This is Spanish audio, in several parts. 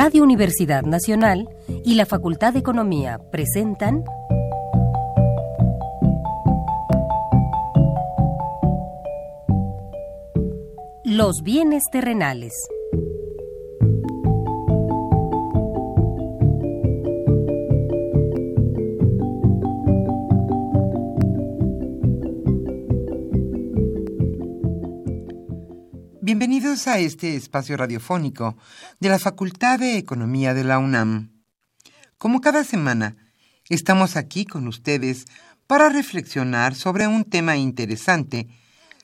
Radio Universidad Nacional y la Facultad de Economía presentan Los bienes terrenales. Bienvenidos a este espacio radiofónico de la Facultad de Economía de la UNAM. Como cada semana, estamos aquí con ustedes para reflexionar sobre un tema interesante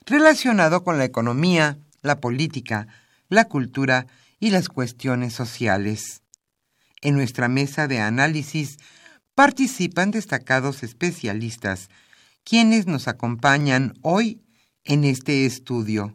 relacionado con la economía, la política, la cultura y las cuestiones sociales. En nuestra mesa de análisis participan destacados especialistas, quienes nos acompañan hoy en este estudio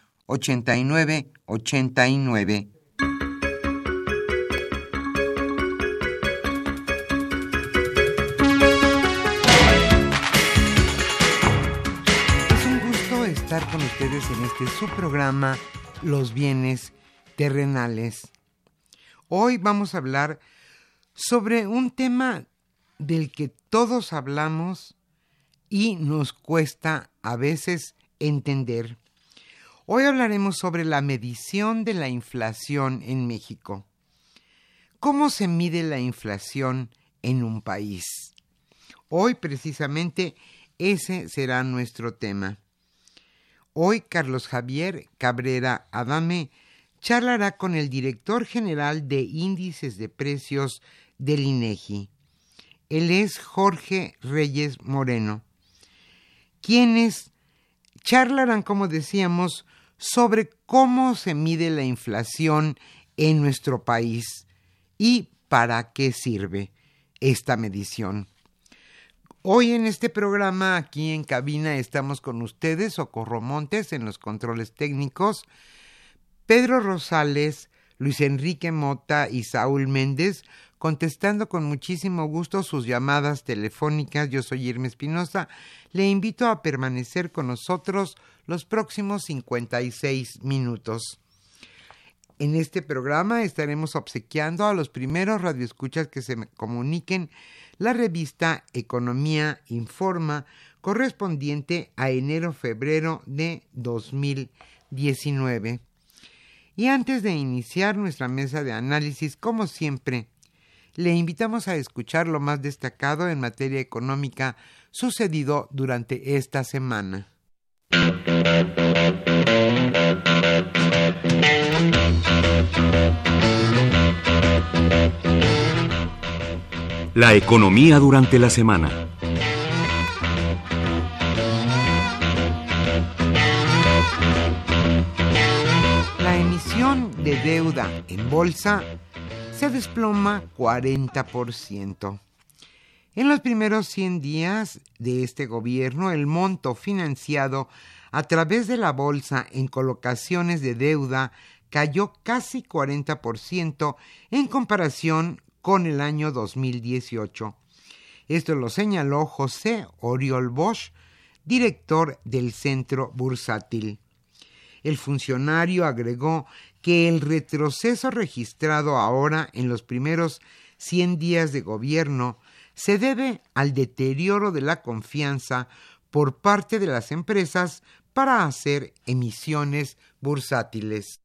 89 89. Es un gusto estar con ustedes en este subprograma Los bienes terrenales. Hoy vamos a hablar sobre un tema del que todos hablamos y nos cuesta a veces entender. Hoy hablaremos sobre la medición de la inflación en México. ¿Cómo se mide la inflación en un país? Hoy precisamente ese será nuestro tema. Hoy Carlos Javier Cabrera Adame charlará con el director general de índices de precios del INEGI. Él es Jorge Reyes Moreno, quienes charlarán, como decíamos, sobre cómo se mide la inflación en nuestro país y para qué sirve esta medición. Hoy en este programa, aquí en cabina, estamos con ustedes, Socorro Montes, en los controles técnicos, Pedro Rosales, Luis Enrique Mota y Saúl Méndez, contestando con muchísimo gusto sus llamadas telefónicas. Yo soy Irma Espinosa. Le invito a permanecer con nosotros los próximos 56 minutos. En este programa estaremos obsequiando a los primeros radioescuchas que se comuniquen la revista Economía Informa correspondiente a enero-febrero de 2019. Y antes de iniciar nuestra mesa de análisis, como siempre, le invitamos a escuchar lo más destacado en materia económica sucedido durante esta semana. La economía durante la semana. La emisión de deuda en bolsa se desploma 40%. En los primeros 100 días de este gobierno, el monto financiado a través de la bolsa en colocaciones de deuda cayó casi 40% en comparación con el año 2018. Esto lo señaló José Oriol Bosch, director del Centro Bursátil. El funcionario agregó que el retroceso registrado ahora en los primeros 100 días de gobierno se debe al deterioro de la confianza por parte de las empresas para hacer emisiones bursátiles.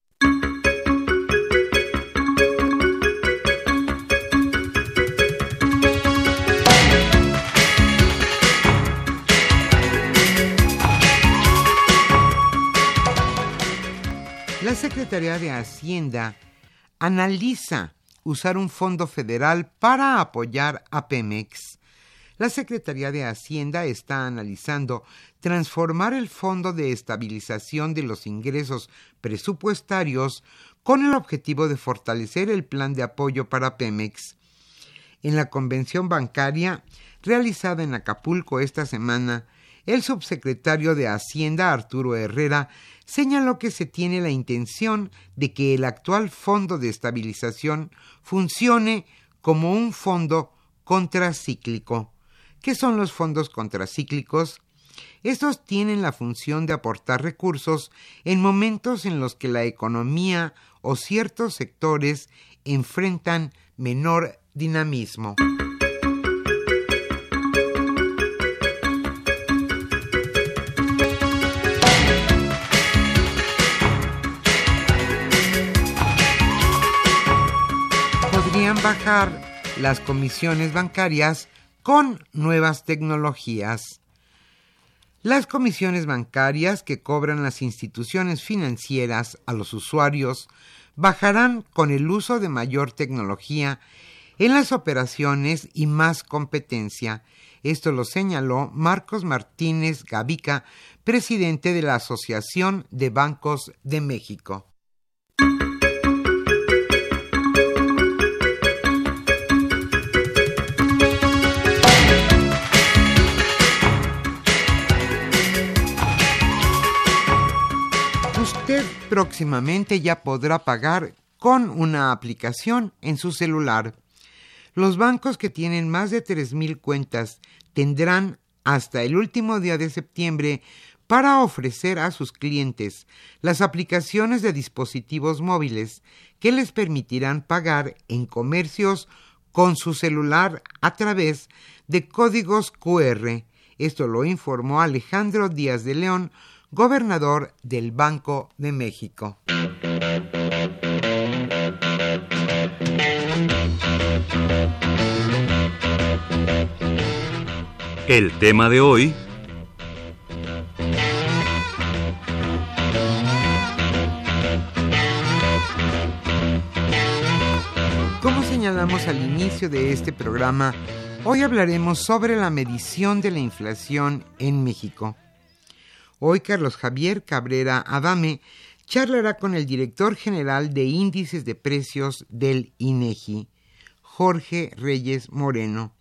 Secretaría de Hacienda analiza usar un fondo federal para apoyar a Pemex. La Secretaría de Hacienda está analizando transformar el Fondo de Estabilización de los Ingresos Presupuestarios con el objetivo de fortalecer el plan de apoyo para Pemex. En la convención bancaria realizada en Acapulco esta semana, el subsecretario de Hacienda Arturo Herrera señaló que se tiene la intención de que el actual Fondo de Estabilización funcione como un fondo contracíclico. ¿Qué son los fondos contracíclicos? Estos tienen la función de aportar recursos en momentos en los que la economía o ciertos sectores enfrentan menor dinamismo. Bajar las comisiones bancarias con nuevas tecnologías. Las comisiones bancarias que cobran las instituciones financieras a los usuarios bajarán con el uso de mayor tecnología en las operaciones y más competencia. Esto lo señaló Marcos Martínez Gavica, presidente de la Asociación de Bancos de México. Próximamente ya podrá pagar con una aplicación en su celular. Los bancos que tienen más de 3.000 cuentas tendrán hasta el último día de septiembre para ofrecer a sus clientes las aplicaciones de dispositivos móviles que les permitirán pagar en comercios con su celular a través de códigos QR. Esto lo informó Alejandro Díaz de León, gobernador del Banco de México. El tema de hoy Como señalamos al inicio de este programa, hoy hablaremos sobre la medición de la inflación en México. Hoy Carlos Javier Cabrera Adame charlará con el director general de índices de precios del INEGI, Jorge Reyes Moreno,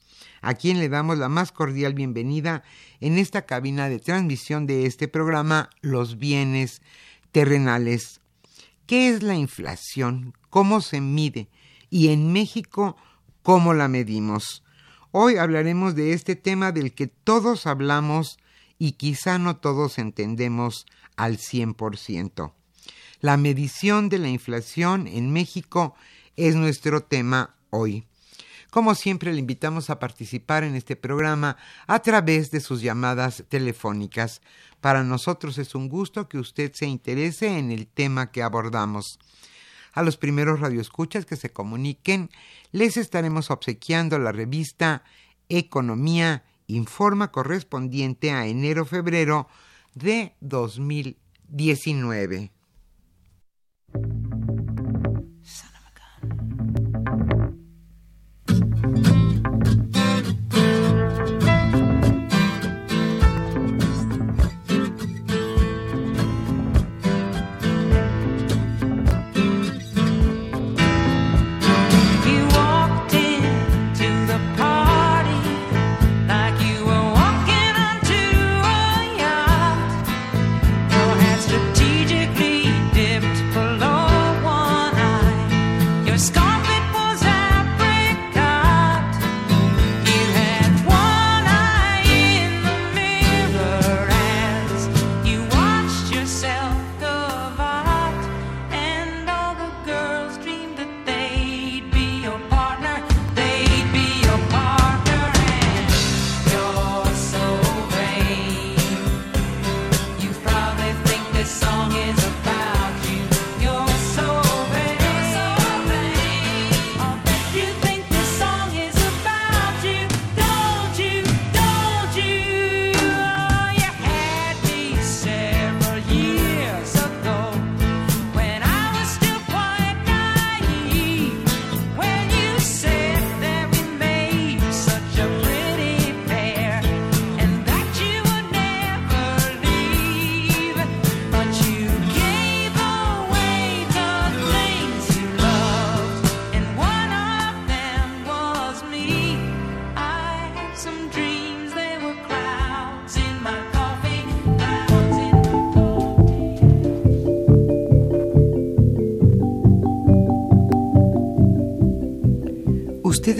a quien le damos la más cordial bienvenida en esta cabina de transmisión de este programa Los bienes terrenales. ¿Qué es la inflación? ¿Cómo se mide? Y en México, ¿cómo la medimos? Hoy hablaremos de este tema del que todos hablamos y quizá no todos entendemos al 100%. La medición de la inflación en México es nuestro tema hoy. Como siempre, le invitamos a participar en este programa a través de sus llamadas telefónicas. Para nosotros es un gusto que usted se interese en el tema que abordamos. A los primeros radioescuchas que se comuniquen, les estaremos obsequiando la revista Economía informa correspondiente a enero-febrero de 2019.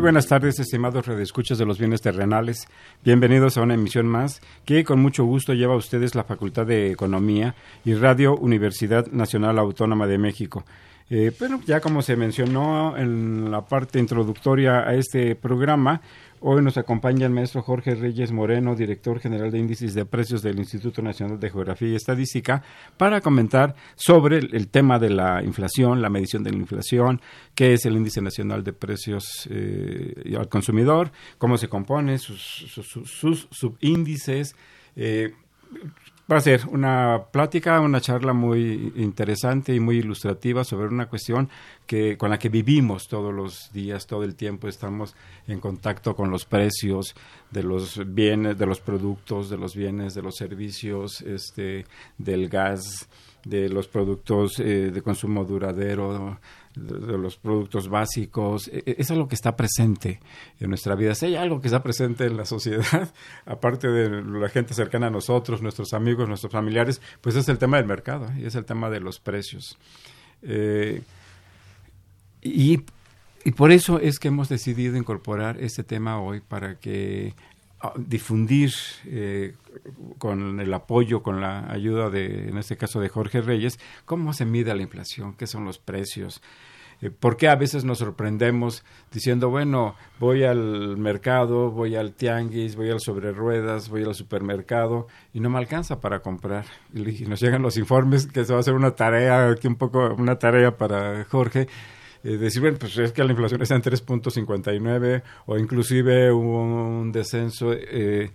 Muy buenas tardes, estimados redescuchas de los bienes terrenales. Bienvenidos a una emisión más que con mucho gusto lleva a ustedes la Facultad de Economía y Radio Universidad Nacional Autónoma de México. Eh, bueno, ya como se mencionó en la parte introductoria a este programa, Hoy nos acompaña el maestro Jorge Reyes Moreno, director general de índices de precios del Instituto Nacional de Geografía y Estadística, para comentar sobre el, tema de la inflación, la medición de la inflación, qué es el índice nacional de precios eh, al consumidor, cómo se compone, sus, sus, subíndices. Eh, Va a ser una plática, una charla muy interesante y muy ilustrativa sobre una cuestión que con la que vivimos todos los días, todo el tiempo. Estamos en contacto con los precios de los bienes, de los productos, de los bienes, de los servicios, este, del gas, de los productos eh, de consumo duradero, de, los productos básicos, e, e, es algo que está presente en nuestra vida. Si hay algo que está presente en la sociedad, aparte de la gente cercana a nosotros, nuestros amigos, nuestros familiares, pues es el tema del mercado y es el tema de los precios. Eh, y, y por eso es que hemos decidido incorporar este tema hoy para que difundir eh, con el apoyo, con la ayuda de, en este caso de Jorge Reyes, cómo se mide la inflación, qué son los precios, eh, por qué a veces nos sorprendemos diciendo, bueno, voy al mercado, voy al tianguis, voy al sobre ruedas, voy al supermercado y no me alcanza para comprar. Y, nos llegan los informes que se va a hacer una tarea, aquí un poco una tarea para Jorge eh, decir, bueno, pues es que la inflación está en 3.59 o inclusive un descenso. Eh,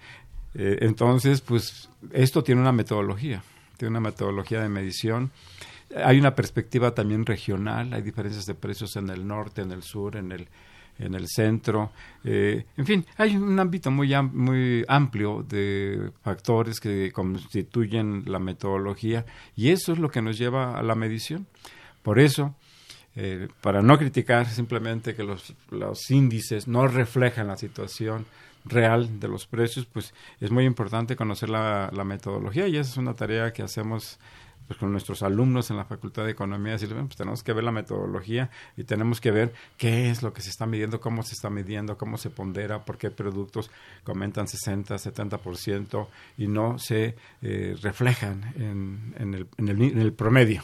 eh, entonces, pues esto tiene una metodología, tiene una metodología de medición. Hay una perspectiva también regional, hay diferencias de precios en el norte, en el sur, en el, en el centro. en fin, hay un ámbito muy, muy amplio de factores que constituyen la metodología y eso es lo que nos lleva a la medición. Por eso, eh, para no criticar simplemente que los, los índices no reflejan la situación real de los precios, pues es muy importante conocer la, metodología y esa es una tarea que hacemos pues, con nuestros alumnos en la Facultad de Economía, decirles, pues tenemos que ver la metodología y tenemos que ver qué es lo que se está midiendo, cómo se está midiendo, cómo se pondera, por qué productos comentan 60, 70% y no se eh, reflejan en, en, el, en, el, en el promedio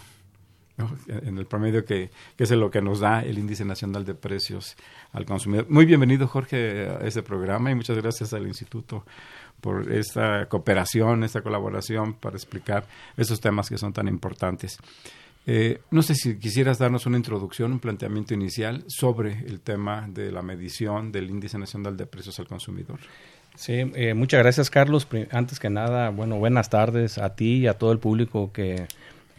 en el promedio que, es lo que nos da el índice nacional de precios al consumidor. Muy bienvenido, Jorge, a este programa y muchas gracias al Instituto por esta cooperación, esta colaboración para explicar esos temas que son tan importantes. Eh, no sé si quisieras darnos una introducción, un planteamiento inicial sobre el tema de la medición del índice nacional de precios al consumidor. Sí, eh, muchas gracias, Carlos. Antes que nada, bueno, buenas tardes a ti y a todo el público que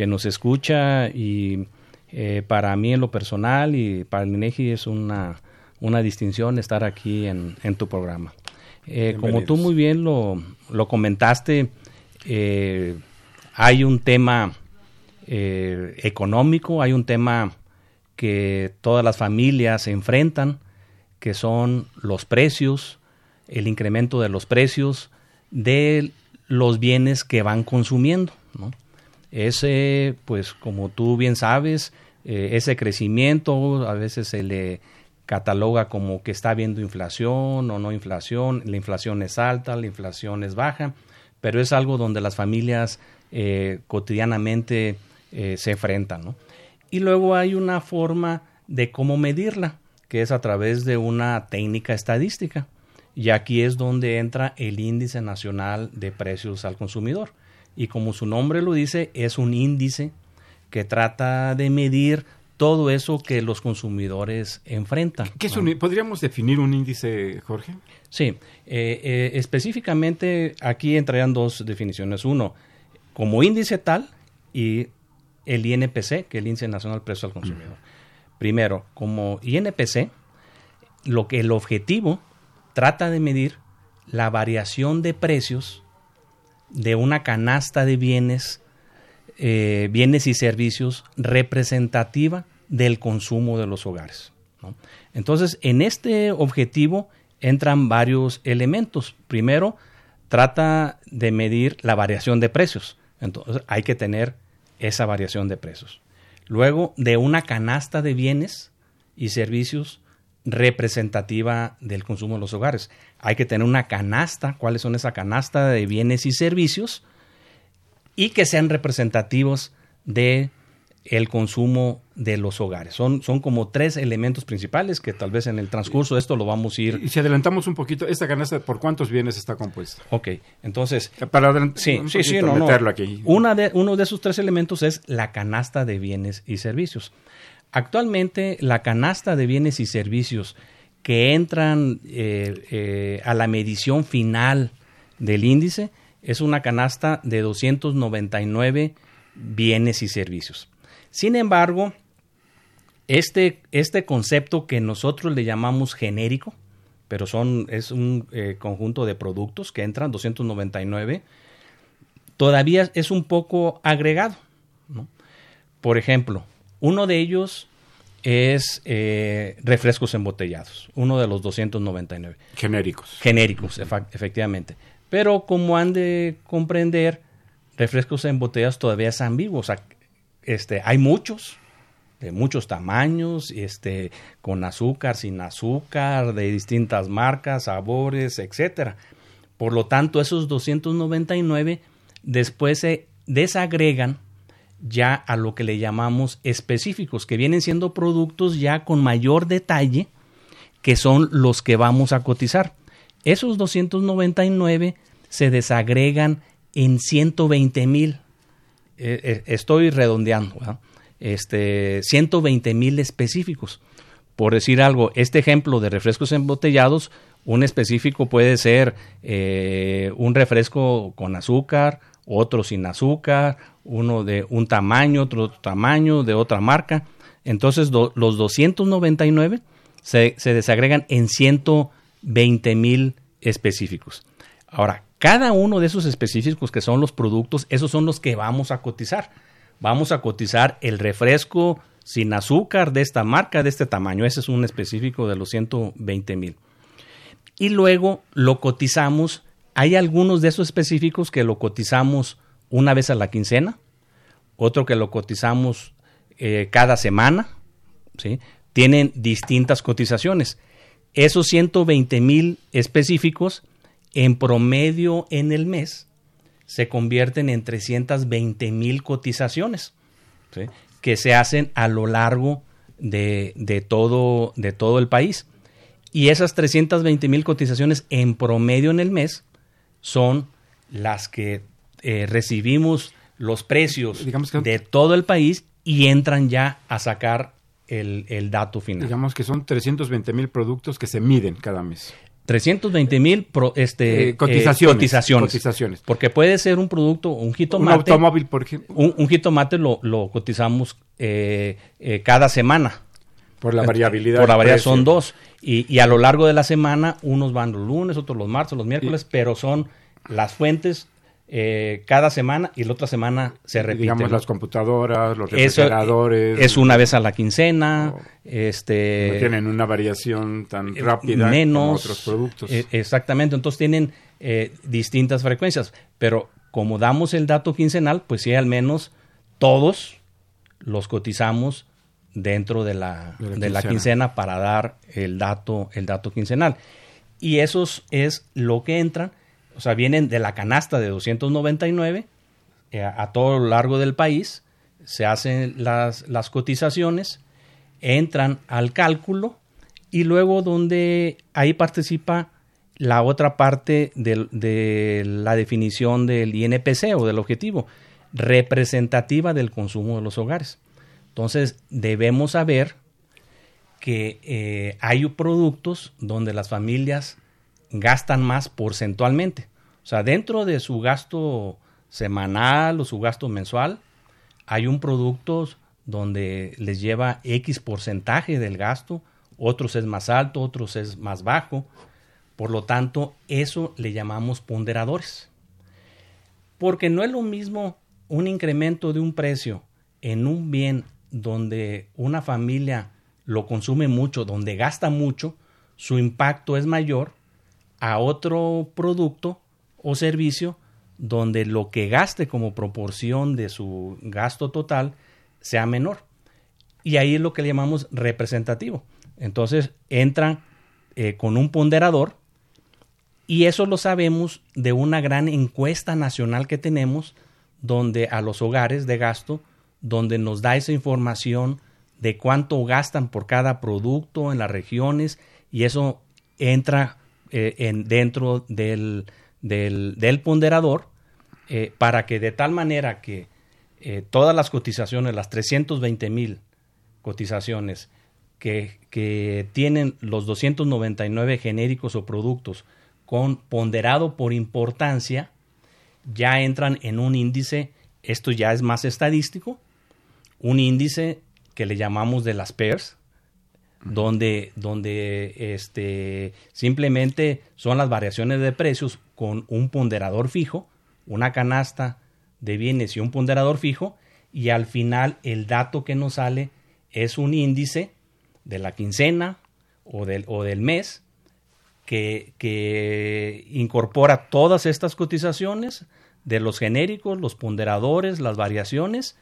que nos escucha y eh, para mí en lo personal y para el INEGI es una, una distinción estar aquí en, en tu programa. Eh, como tú muy bien lo, lo comentaste, eh, hay un tema económico, hay un tema que todas las familias se enfrentan, que son los precios, el incremento de los precios de los bienes que van consumiendo. ¿no? Ese, pues como tú bien sabes, eh, ese crecimiento a veces se le cataloga como que está habiendo inflación o no inflación, la inflación es alta, la inflación es baja, pero es algo donde las familias eh, cotidianamente eh, se enfrentan. Y luego hay una forma de cómo medirla, que es a través de una técnica estadística. Y aquí es donde entra el índice nacional de precios al consumidor y como su nombre lo dice, es un índice que trata de medir todo eso que los consumidores enfrentan. ¿Qué ¿Podríamos definir un índice, Jorge? Sí, eh, eh, específicamente aquí entrarían dos definiciones. Uno, como índice tal y el INPC, que es el Índice Nacional de Precio al Consumidor. Primero, como INPC, lo que el objetivo trata de medir la variación de precios de una canasta de bienes, eh, bienes y servicios representativa del consumo de los hogares. Entonces, en este objetivo entran varios elementos. Primero, trata de medir la variación de precios. Entonces, hay que tener esa variación de precios. Luego, de una canasta de bienes y servicios representativa del consumo de los hogares. Hay que tener una canasta, cuáles son esa canasta de bienes y servicios y que sean representativos de el consumo de los hogares. Son, son como tres elementos principales que tal vez en el transcurso de esto lo vamos a ir. Y si adelantamos un poquito, ¿esta canasta por cuántos bienes está compuesta? Ok, entonces. Para sí, sí, sí, no, meterlo aquí. Una de, uno de esos tres elementos es la canasta de bienes y servicios. Actualmente la canasta de bienes y servicios que entran eh, eh, a la medición final del índice es una canasta de 299 bienes y servicios. Sin embargo, este, este concepto que nosotros le llamamos genérico, pero son, es un eh, conjunto de productos que entran, 299, todavía es un poco agregado. Por ejemplo, uno de ellos es eh, refrescos embotellados, uno de los 299. Genéricos. Genéricos, efectivamente. Pero como han de comprender, refrescos embotellados todavía es ambiguo. O sea, este, hay muchos, de muchos tamaños, este, con azúcar, sin azúcar, de distintas marcas, sabores, etcétera. Por lo tanto, esos 299 después se desagregan ya a lo que le llamamos específicos, que vienen siendo productos ya con mayor detalle, que son los que vamos a cotizar. Esos 299 se desagregan en 120 mil. Eh, eh, estoy redondeando, este, 120 mil específicos. Por decir algo, este ejemplo de refrescos embotellados, un específico puede ser eh, un refresco con azúcar, otro sin azúcar, uno de un tamaño, otro tamaño, de otra marca. Entonces los 299 se, se desagregan en 120 mil específicos. Ahora, cada uno de esos específicos que son los productos, esos son los que vamos a cotizar. Vamos a cotizar el refresco sin azúcar de esta marca, de este tamaño. Ese es un específico de los 120 mil. Y luego lo cotizamos hay algunos de esos específicos que lo cotizamos una vez a la quincena, otro que lo cotizamos eh, cada semana, ¿sí? tienen distintas cotizaciones. Esos 120 mil específicos, en promedio en el mes, se convierten en 320 mil cotizaciones que se hacen a lo largo de, de, todo, de todo el país. Y esas 320 mil cotizaciones en promedio en el mes son las que eh, recibimos los precios de todo el país y entran ya a sacar el, dato final. Digamos que son 320 mil productos que se miden cada mes. 320 mil este, eh, cotizaciones, cotizaciones, Porque puede ser un producto, un jitomate. Un automóvil, por ejemplo. Un, jitomate lo, cotizamos eh, cada semana. Por la variabilidad. Por la variabilidad son dos. Y, a lo largo de la semana, unos van los lunes, otros los martes, los miércoles, pero son las fuentes eh, cada semana y la otra semana se repite. Digamos las computadoras, los refrigeradores. es una vez a la quincena. este, no tienen una variación tan eh, rápida como otros productos. Eh, exactamente, entonces tienen distintas frecuencias, pero como damos el dato quincenal, pues sí, al menos todos los cotizamos dentro de la, de la, quincena. para dar el dato, el dato quincenal. Y eso es lo que entra, o sea, vienen de la canasta de 299 eh, a, todo lo largo del país, se hacen las, las cotizaciones, entran al cálculo y luego donde ahí participa la otra parte de, de, la definición del INPC o del objetivo, representativa del consumo de los hogares. Entonces, debemos saber que eh, hay productos donde las familias gastan más porcentualmente. O sea, dentro de su gasto semanal o su gasto mensual, hay un producto donde les lleva X porcentaje del gasto, otros es más alto, otros es más bajo. Por lo tanto, eso le llamamos ponderadores. Porque no es lo mismo un incremento de un precio en un bien donde una familia lo consume mucho, donde gasta mucho, su impacto es mayor a otro producto o servicio donde lo que gaste como proporción de su gasto total sea menor. Y ahí es lo que le llamamos representativo. Entonces entran eh, con un ponderador y eso lo sabemos de una gran encuesta nacional que tenemos donde a los hogares de gasto, donde nos da esa información de cuánto gastan por cada producto en las regiones y eso entra eh, en, dentro del, del, ponderador eh, para que de tal manera que todas las cotizaciones, las 320 mil cotizaciones que, que tienen los 299 genéricos o productos con ponderado por importancia, ya entran en un índice, esto ya es más estadístico, un índice que le llamamos de las pairs, donde, donde este, simplemente son las variaciones de precios con un ponderador fijo, una canasta de bienes y un ponderador fijo, y al final el dato que nos sale es un índice de la quincena o del, o del mes que, que incorpora todas estas cotizaciones de los genéricos, los ponderadores, las variaciones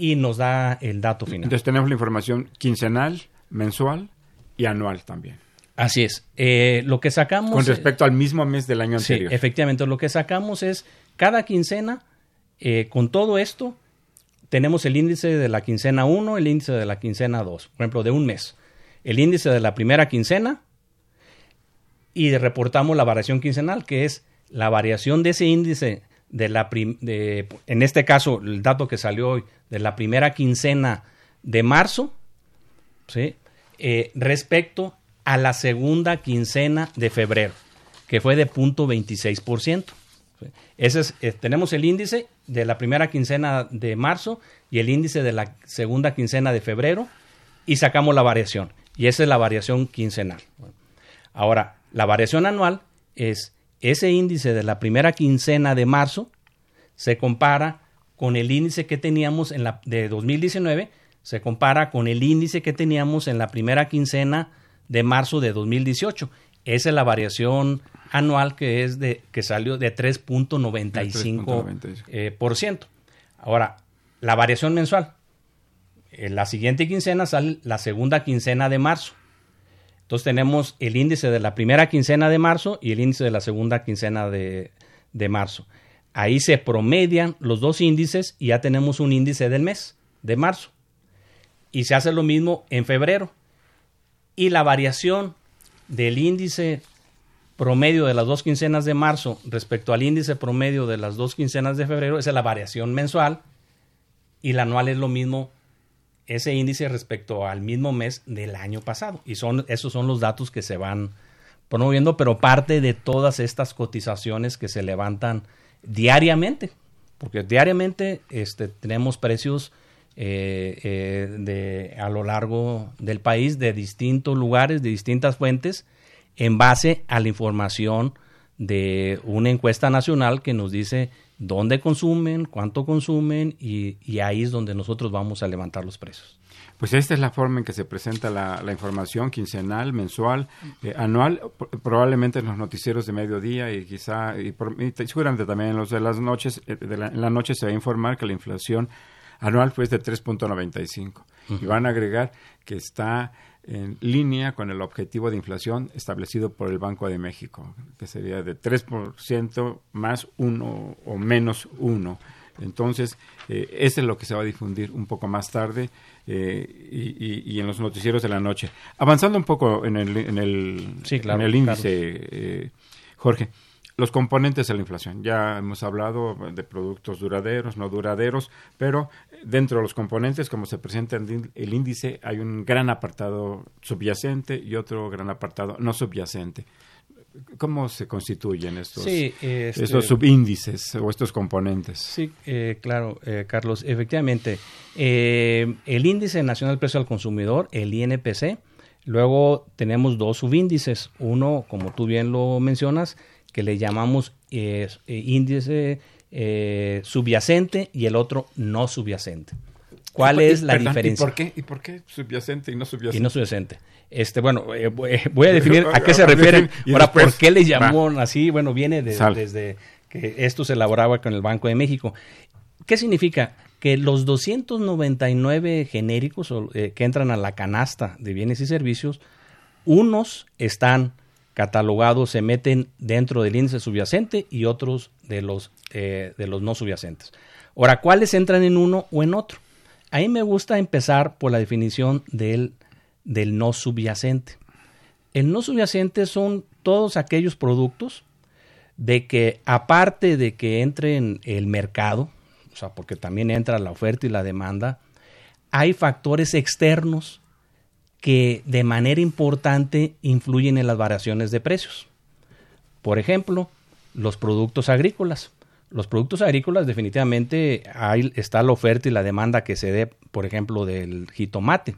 y nos da el dato final. Entonces tenemos la información quincenal, mensual y anual también. Así es. Eh, lo que sacamos... Con respecto al mismo mes del año sí, anterior. Efectivamente, lo que sacamos es cada quincena, eh, con todo esto, tenemos el índice de la quincena 1, el índice de la quincena 2, por ejemplo, de un mes. El índice de la primera quincena y reportamos la variación quincenal, que es la variación de ese índice de la de, en este caso el dato que salió hoy de la primera quincena de marzo ¿sí? Eh, respecto a la segunda quincena de febrero que fue de 0.26% ese es, eh, tenemos el índice de la primera quincena de marzo y el índice de la segunda quincena de febrero y sacamos la variación. Y esa es la variación quincenal. Ahora, la variación anual es ese índice de la primera quincena de marzo se compara con el índice que teníamos en la de 2019, se compara con el índice que teníamos en la primera quincena de marzo de 2018. Esa es la variación anual que es de que salió de 3.95 eh, por ciento. Ahora, la variación mensual. En la siguiente quincena sale la segunda quincena de marzo. Entonces tenemos el índice de la primera quincena de marzo y el índice de la segunda quincena de, de marzo. Ahí se promedian los dos índices y ya tenemos un índice del mes de marzo. Y se hace lo mismo en febrero. Y la variación del índice promedio de las dos quincenas de marzo respecto al índice promedio de las dos quincenas de febrero, esa es la variación mensual y la anual es lo mismo ese índice respecto al mismo mes del año pasado. Y son, esos son los datos que se van promoviendo, pero parte de todas estas cotizaciones que se levantan diariamente, porque diariamente este, tenemos precios eh, eh, de, a lo largo del país de distintos lugares, de distintas fuentes, en base a la información de una encuesta nacional que nos dice dónde consumen, cuánto consumen y, ahí es donde nosotros vamos a levantar los precios. Pues esta es la forma en que se presenta la, información quincenal, mensual, eh, anual, probablemente en los noticieros de mediodía y quizá, y, seguramente también en los de las noches, eh, en la noche se va a informar que la inflación anual fue de 3.95. Y van a agregar que está en línea con el objetivo de inflación establecido por el Banco de México, que sería de 3% más 1 o menos 1. Entonces, eh, eso es lo que se va a difundir un poco más tarde eh, y, en los noticieros de la noche. Avanzando un poco en el, en el, en el índice, eh, Jorge, los componentes de la inflación. Ya hemos hablado de productos duraderos, no duraderos, pero dentro de los componentes, como se presenta en el índice, hay un gran apartado subyacente y otro gran apartado no subyacente. ¿Cómo se constituyen estos, este subíndices o estos componentes? Sí, eh, claro, eh, Carlos. Efectivamente, eh, el Índice Nacional del Precio al Consumidor, el INPC, luego tenemos dos subíndices. Uno, como tú bien lo mencionas, que le llamamos eh, índice eh, subyacente y el otro no subyacente. ¿Cuál es la diferencia? ¿y por, qué, ¿Y por qué subyacente y no subyacente? Y no subyacente. Este, bueno, eh, voy a definir a qué se refiere. Ahora, ¿por qué le llamó así? Bueno, viene desde que esto se elaboraba con el Banco de México. ¿Qué significa? Que los 299 genéricos eh, que entran a la canasta de bienes y servicios, unos están catalogados, se meten dentro del índice subyacente y otros de los, eh, de los no subyacentes. Ahora, ¿cuáles entran en uno o en otro? A mí me gusta empezar por la definición del, del no subyacente. El no subyacente son todos aquellos productos de que aparte de que entre en el mercado, o sea, porque también entra la oferta y la demanda, hay factores externos que de manera importante influyen en las variaciones de precios. Por ejemplo, los productos agrícolas. Los productos agrícolas definitivamente hay, está la oferta y la demanda que se dé, por ejemplo, del jitomate.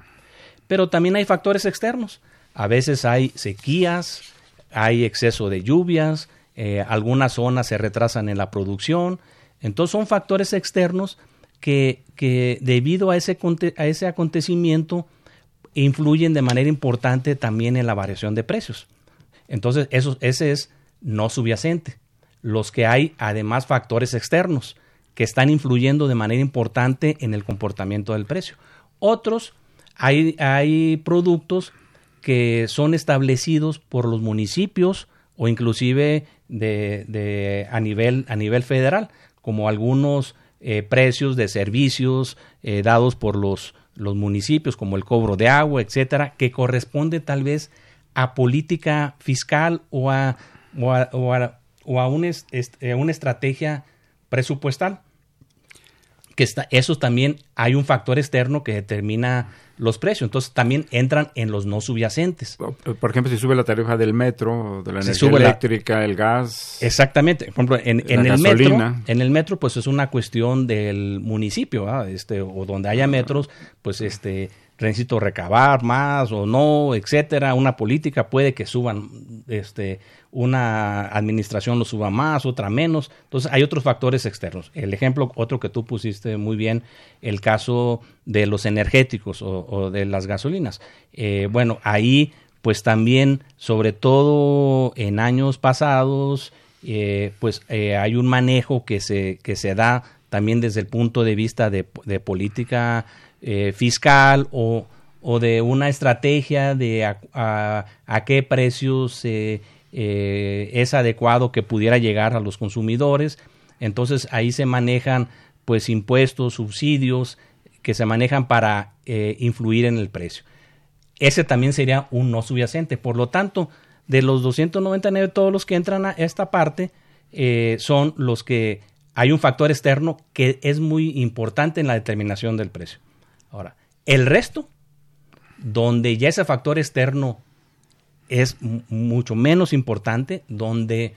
Pero también hay factores externos. A veces hay sequías, hay exceso de lluvias, eh, algunas zonas se retrasan en la producción. Entonces son factores externos que, que debido a ese acontecimiento influyen de manera importante también en la variación de precios. Entonces, eso, ese es no subyacente. Los que hay, además, factores externos que están influyendo de manera importante en el comportamiento del precio. Otros, hay, hay productos que son establecidos por los municipios o inclusive de, a, nivel, a nivel federal, como algunos eh, precios de servicios eh, dados por los, los municipios, como el cobro de agua, etcétera, que corresponde tal vez a política fiscal o a, o a, o a, una estrategia presupuestal. Que está, eso también hay un factor externo que determina los precios. Entonces también entran en los no subyacentes. Por ejemplo, si sube la tarifa del metro, de la energía eléctrica, el gas. Exactamente. Por ejemplo, en, el metro, en el metro, pues es una cuestión del municipio, este, o donde haya metros, pues este necesito recabar más o no, etcétera. Una política puede que suban, este, una administración lo suba más, otra menos. Entonces hay otros factores externos. El ejemplo, otro que tú pusiste muy bien, el caso de los energéticos o, de las gasolinas. Eh, bueno, ahí pues también, sobre todo en años pasados, eh, pues eh, hay un manejo que se, que se da también desde el punto de vista de, de política eh, fiscal o, o, de una estrategia de a, a, qué precios eh, es adecuado que pudiera llegar a los consumidores. Entonces ahí se manejan pues impuestos, subsidios que se manejan para eh, influir en el precio. Ese también sería un no subyacente. Por lo tanto, de los 299, todos los que entran a esta parte son los que hay un factor externo que es muy importante en la determinación del precio. Ahora, el resto, donde ya ese factor externo es mucho menos importante, donde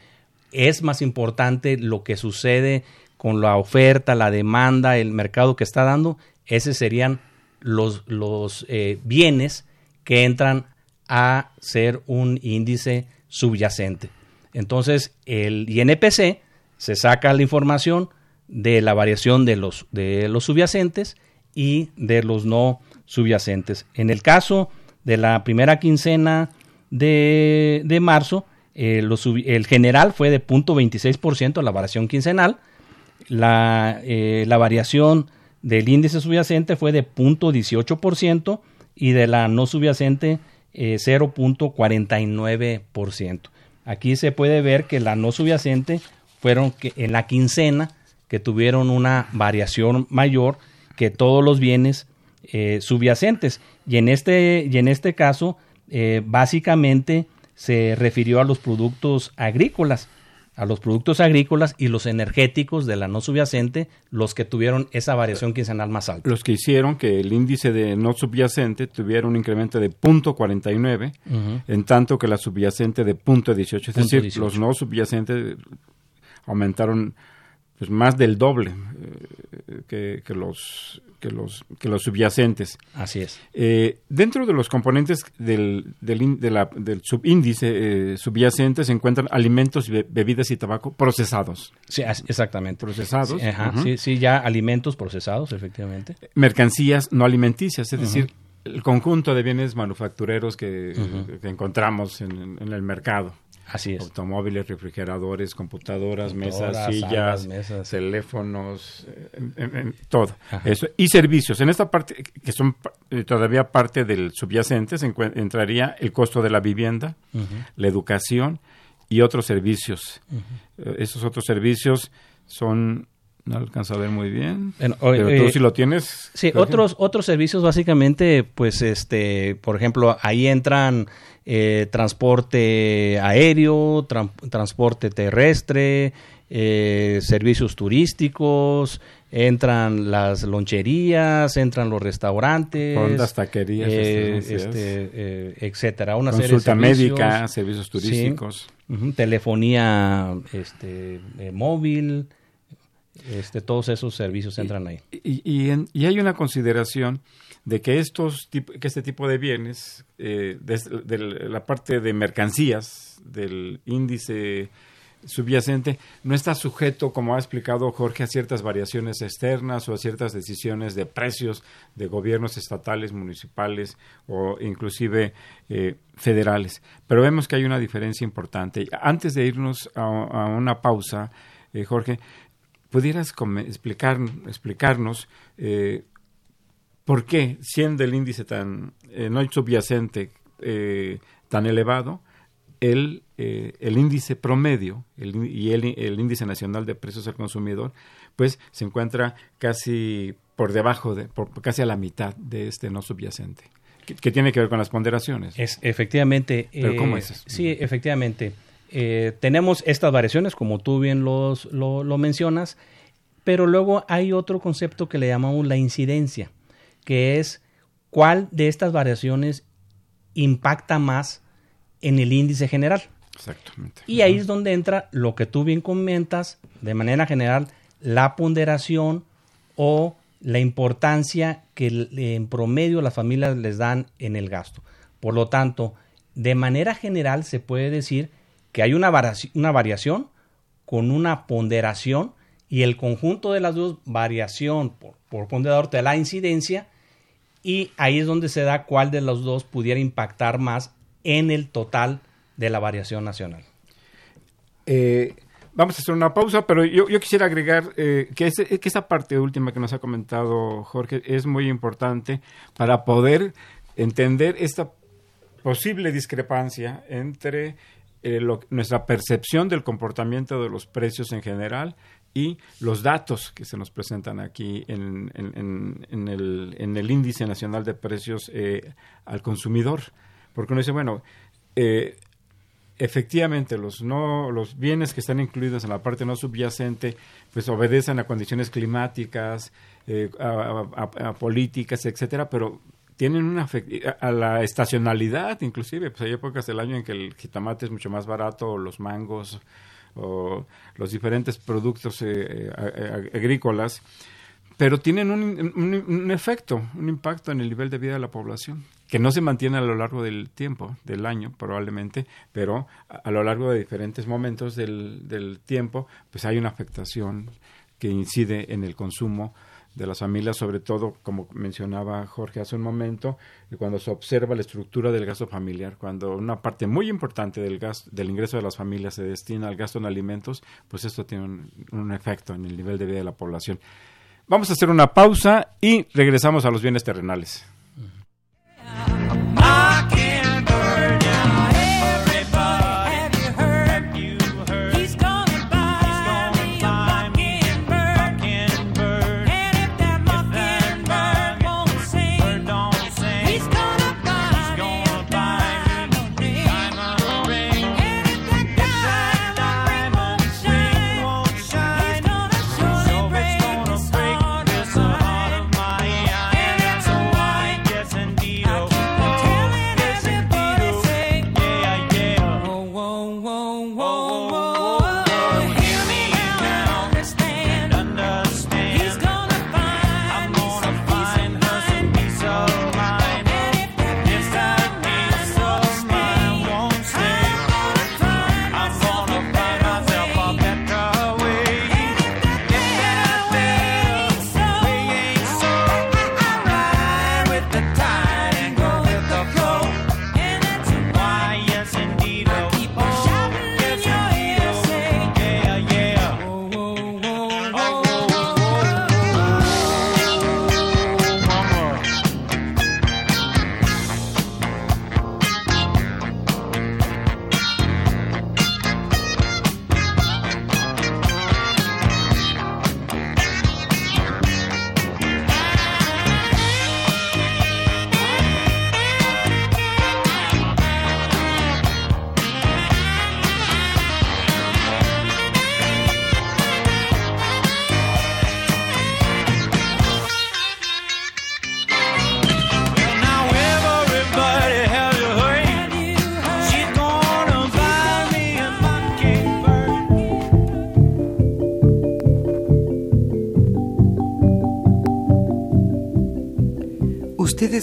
es más importante lo que sucede con la oferta, la demanda, el mercado que está dando, esos serían los, los eh, bienes que entran a ser un índice subyacente. Entonces, el INPC se saca la información de la variación de los, de los subyacentes y de los no subyacentes. En el caso de la primera quincena de, de marzo, eh, el general fue de 0.26% la variación quincenal, la, eh, la variación del índice subyacente fue de 0.18% y de la no subyacente 0.49%. Eh, Aquí se puede ver que la no subyacente fueron que en la quincena que tuvieron una variación mayor que todos los bienes eh, subyacentes. Y en este, y en este caso, eh, básicamente se refirió a los productos agrícolas, a los productos agrícolas y los energéticos de la no subyacente, los que tuvieron esa variación quincenal más alta. Los que hicieron que el índice de no subyacente tuviera un incremento de 0.49, en tanto que la subyacente de 0.18. Es decir, los no subyacentes aumentaron pues más del doble eh, que, los que los, que los subyacentes. Así es. Eh, dentro de los componentes del, del, in- de la- del subíndice eh, subyacente se encuentran alimentos, be- bebidas y tabaco procesados, Sí, exactamente. Procesados, Sí, ajá, sí, sí, ya alimentos procesados, efectivamente. mercancías no alimenticias, es decir, el conjunto de bienes manufactureros que, que encontramos en, en el mercado. Así es. Automóviles, refrigeradores, computadoras, mesas, sillas, salas, mesas. teléfonos, eh, en- en- en todo. Ajá. Eso. Y servicios. En esta parte, que son eh, todavía parte del subyacente, se entraría el costo de la vivienda, la educación y otros servicios. Eh, esos otros servicios son, no alcanzo a ver muy bien, Bueno, pero tú eh, si lo tienes. Sí, otros, otros servicios básicamente, pues este, por ejemplo, ahí entran eh, transporte aéreo, tran- transporte terrestre, eh, servicios turísticos, entran las loncherías, entran los restaurantes, Fondas, taquerías, eh, este, eh, etcétera, una serie de Consulta servicios. médica, servicios Sí. turísticos. Telefonía este, móvil, este, todos esos servicios entran ahí. Y, y, en- y hay una consideración de que estos que este tipo de bienes, eh, de, la parte de mercancías del índice subyacente, no está sujeto, como ha explicado Jorge, a ciertas variaciones externas o a ciertas decisiones de precios de gobiernos estatales, municipales o inclusive eh, federales. Pero vemos que hay una diferencia importante. Antes de irnos a, a una pausa, eh, Jorge, ¿pudieras explicar, explicarnos eh, por qué, siendo el índice tan eh, no subyacente eh, tan elevado, el, eh, el índice promedio el y el, el índice nacional de precios al consumidor, pues se encuentra casi por debajo de, por, casi a la mitad de este no subyacente, que, que tiene que ver con las ponderaciones. Es efectivamente. ¿Pero eh, cómo es? Sí, efectivamente. Eh, tenemos estas variaciones, como tú bien los, lo, lo mencionas, pero luego hay otro concepto que le llamamos la incidencia, que es cuál de estas variaciones impacta más en el índice general. Exactamente. Y ahí es donde entra lo que tú bien comentas, de manera general, la ponderación o la importancia que en promedio las familias les dan en el gasto. Por lo tanto, de manera general se puede decir que hay una, variaci- una variación con una ponderación y el conjunto de las dos, variación por, por ponderador, te la incidencia y ahí es donde se da cuál de los dos pudiera impactar más en el total de la variación nacional. Eh, vamos a hacer una pausa, pero yo, yo quisiera agregar eh, que esa parte última que nos ha comentado Jorge es muy importante para poder entender esta posible discrepancia entre eh, lo- nuestra percepción del comportamiento de los precios en general y los datos que se nos presentan aquí en, en- en- el, en el índice nacional de precios eh, al consumidor. Porque uno dice, bueno, eh, efectivamente los no los bienes que están incluidos en la parte no subyacente pues obedecen a condiciones climáticas eh, a políticas etcétera pero tienen una a, la estacionalidad inclusive pues hay épocas del año en que el jitomate es mucho más barato o los mangos o los diferentes productos eh, eh, agrícolas pero tienen un, un- un efecto, un impacto en el nivel de vida de la población, que no se mantiene a lo largo del tiempo, del año probablemente, pero a, a lo largo de diferentes momentos del, del tiempo, pues hay una afectación que incide en el consumo de las familias, sobre todo, como mencionaba Jorge hace un momento, cuando se observa la estructura del gasto familiar, cuando una parte muy importante del gasto, del ingreso de las familias se destina al gasto en alimentos, pues esto tiene un efecto en el nivel de vida de la población. Vamos a hacer una pausa y regresamos a los bienes terrenales.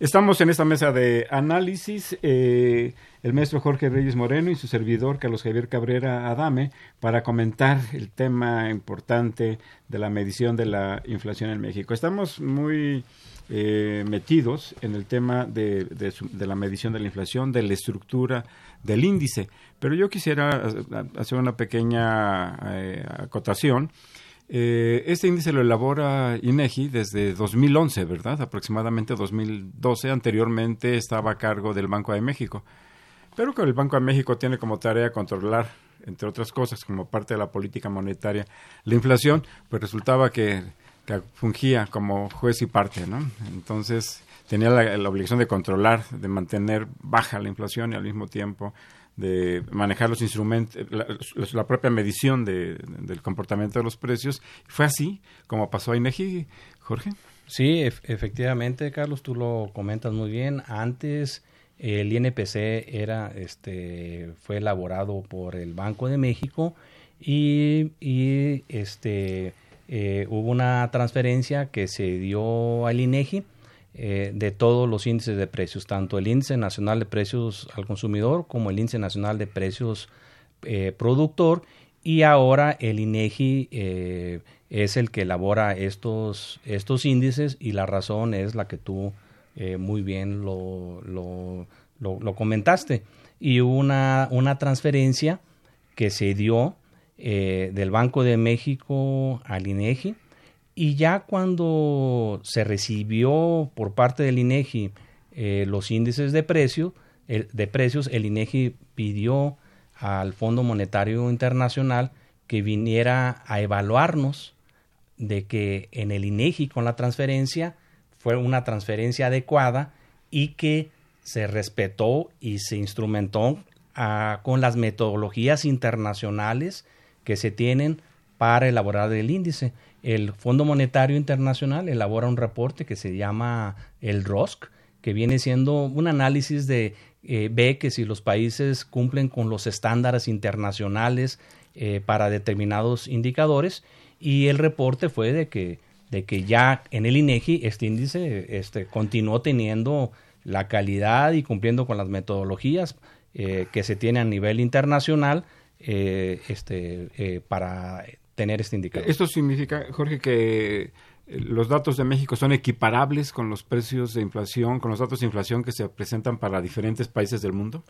Estamos en esta mesa de análisis, eh, el maestro Jorge Reyes Moreno y su servidor Carlos Javier Cabrera Adame, para comentar el tema importante de la medición de la inflación en México. Estamos muy eh, metidos en el tema de, la medición de la inflación, de la estructura del índice, pero yo quisiera hacer una pequeña eh, acotación. Eh, este índice lo elabora INEGI desde 2011, ¿verdad? Aproximadamente 2012. Anteriormente estaba a cargo del Banco de México. Pero que el Banco de México tiene como tarea controlar, entre otras cosas, como parte de la política monetaria, la inflación, pues resultaba que, fungía como juez y parte, ¿no? Entonces tenía la, la obligación de controlar, de mantener baja la inflación y al mismo tiempo de manejar los instrumentos, la, propia medición de- del comportamiento de los precios. Fue así como pasó a INEGI, Jorge. Sí, ef- efectivamente, Carlos, tú lo comentas muy bien. Antes el INPC era, este, fue elaborado por el Banco de México y, y, este, eh, hubo una transferencia que se dio al INEGI eh, de todos los índices de precios, tanto el índice nacional de precios al consumidor como el índice nacional de precios eh, productor y ahora el INEGI eh, es el que elabora estos, estos índices y la razón es la que tú eh, muy bien lo, lo, lo- comentaste. Y una, una transferencia que se dio del Banco de México al INEGI y ya cuando se recibió por parte del INEGI eh, los índices de de precios, el INEGI pidió al Fondo Monetario Internacional que viniera a evaluarnos de que en el INEGI con la transferencia fue una transferencia adecuada y que se respetó y se instrumentó ah, con las metodologías internacionales que se tienen para elaborar el índice. El Fondo Monetario Internacional elabora un reporte que se llama el ROSC, que viene siendo un análisis de eh, ve que si los países cumplen con los estándares internacionales eh, para determinados indicadores y el reporte fue de que de que ya en el INEGI este índice este continuó teniendo la calidad y cumpliendo con las metodologías eh, que se tiene a nivel internacional eh, este para tener este indicador. Esto significa, Jorge, que eh, los datos de México son equiparables con los precios de inflación, con los datos de inflación que se presentan para diferentes países del mundo.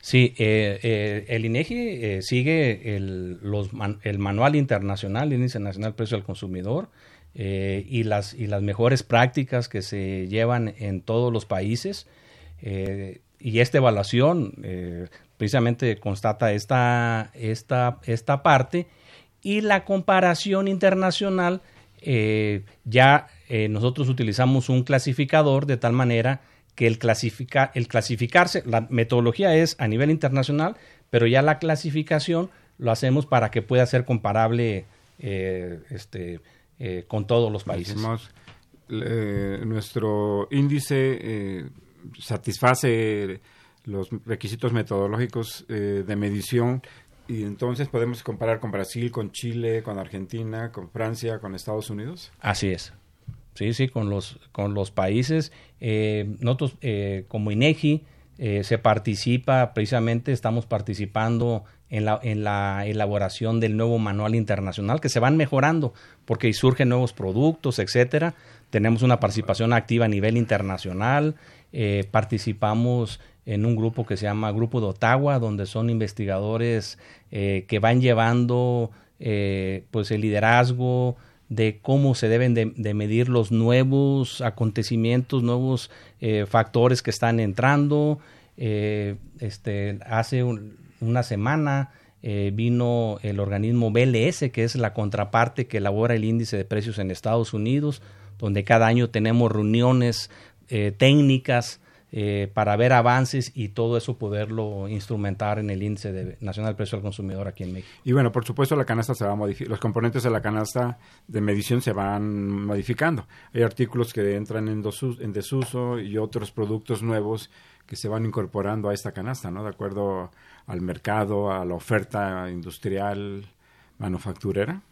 Sí, eh, eh, el INEGI eh, sigue el, los man- el manual internacional, el Índice Nacional de Precio al Consumidor, y, las, y las mejores prácticas que se llevan en todos los países. Y esta evaluación precisamente constata esta, esta, esta parte y la comparación internacional eh, ya eh, nosotros utilizamos un clasificador de tal manera que el, clasifica, el clasificarse, la metodología es a nivel internacional, pero ya la clasificación lo hacemos para que pueda ser comparable eh, este, con todos los países. Nuestro índice satisface los requisitos metodológicos de medición y entonces podemos comparar con Brasil, con Chile, con Argentina, con Francia, con Estados Unidos. Así es. Sí, sí, con los, con los países. Eh, nosotros, eh, como INEGI, eh, se participa, precisamente estamos participando en la, en la elaboración del nuevo manual internacional, que se van mejorando, porque surgen nuevos productos, etcétera. Tenemos una participación activa a nivel internacional. Eh, participamos en un grupo que se llama Grupo de Ottawa, donde son investigadores eh, que van llevando eh, pues el liderazgo de cómo se deben de, medir los nuevos acontecimientos, nuevos eh, factores que están entrando. Este, hace un- una semana vino el organismo BLS, que es la contraparte que elabora el índice de precios en Estados Unidos, donde cada año tenemos reuniones técnicas eh, para ver avances y todo eso poderlo instrumentar en el índice de- nacional precio al consumidor aquí en México. Y bueno, por supuesto la canasta se va a modificar, los componentes de la canasta de medición se van modificando. Hay artículos que entran en, dosu- en desuso y otros productos nuevos que se van incorporando a esta canasta, ¿no? De acuerdo al mercado, a la oferta industrial, manufacturera.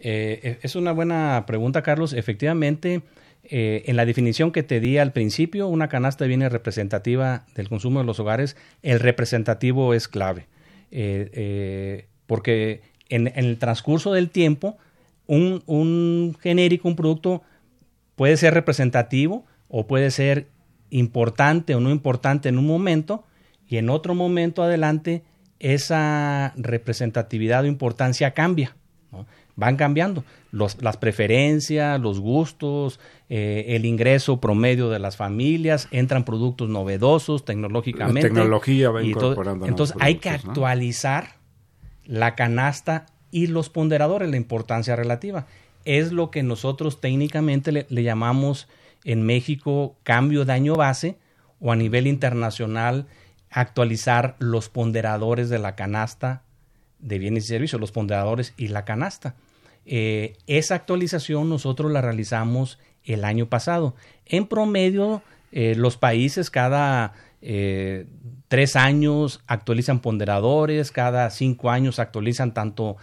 Eh, es una buena pregunta, Carlos. Efectivamente, eh, en la definición que te di al principio, una canasta viene representativa del consumo de los hogares. El representativo es clave, Eh, eh, porque en, el transcurso del tiempo, un, un genérico, un producto, puede ser representativo o puede ser importante o no importante en un momento y en otro momento adelante esa representatividad o importancia cambia. ¿no? Van cambiando Los- las preferencias, los gustos, eh, el ingreso promedio de las familias, entran productos novedosos tecnológicamente. La tecnología va incorporando Entonces hay que actualizar la canasta y los ponderadores, la importancia relativa. Es lo que nosotros técnicamente le, le llamamos en México cambio de año base o a nivel internacional actualizar los ponderadores de la canasta de bienes y servicios, los ponderadores y la canasta. Eh, esa actualización nosotros la realizamos el año pasado. En promedio, eh, los países cada eh, tres años actualizan ponderadores, cada cinco años actualizan tanto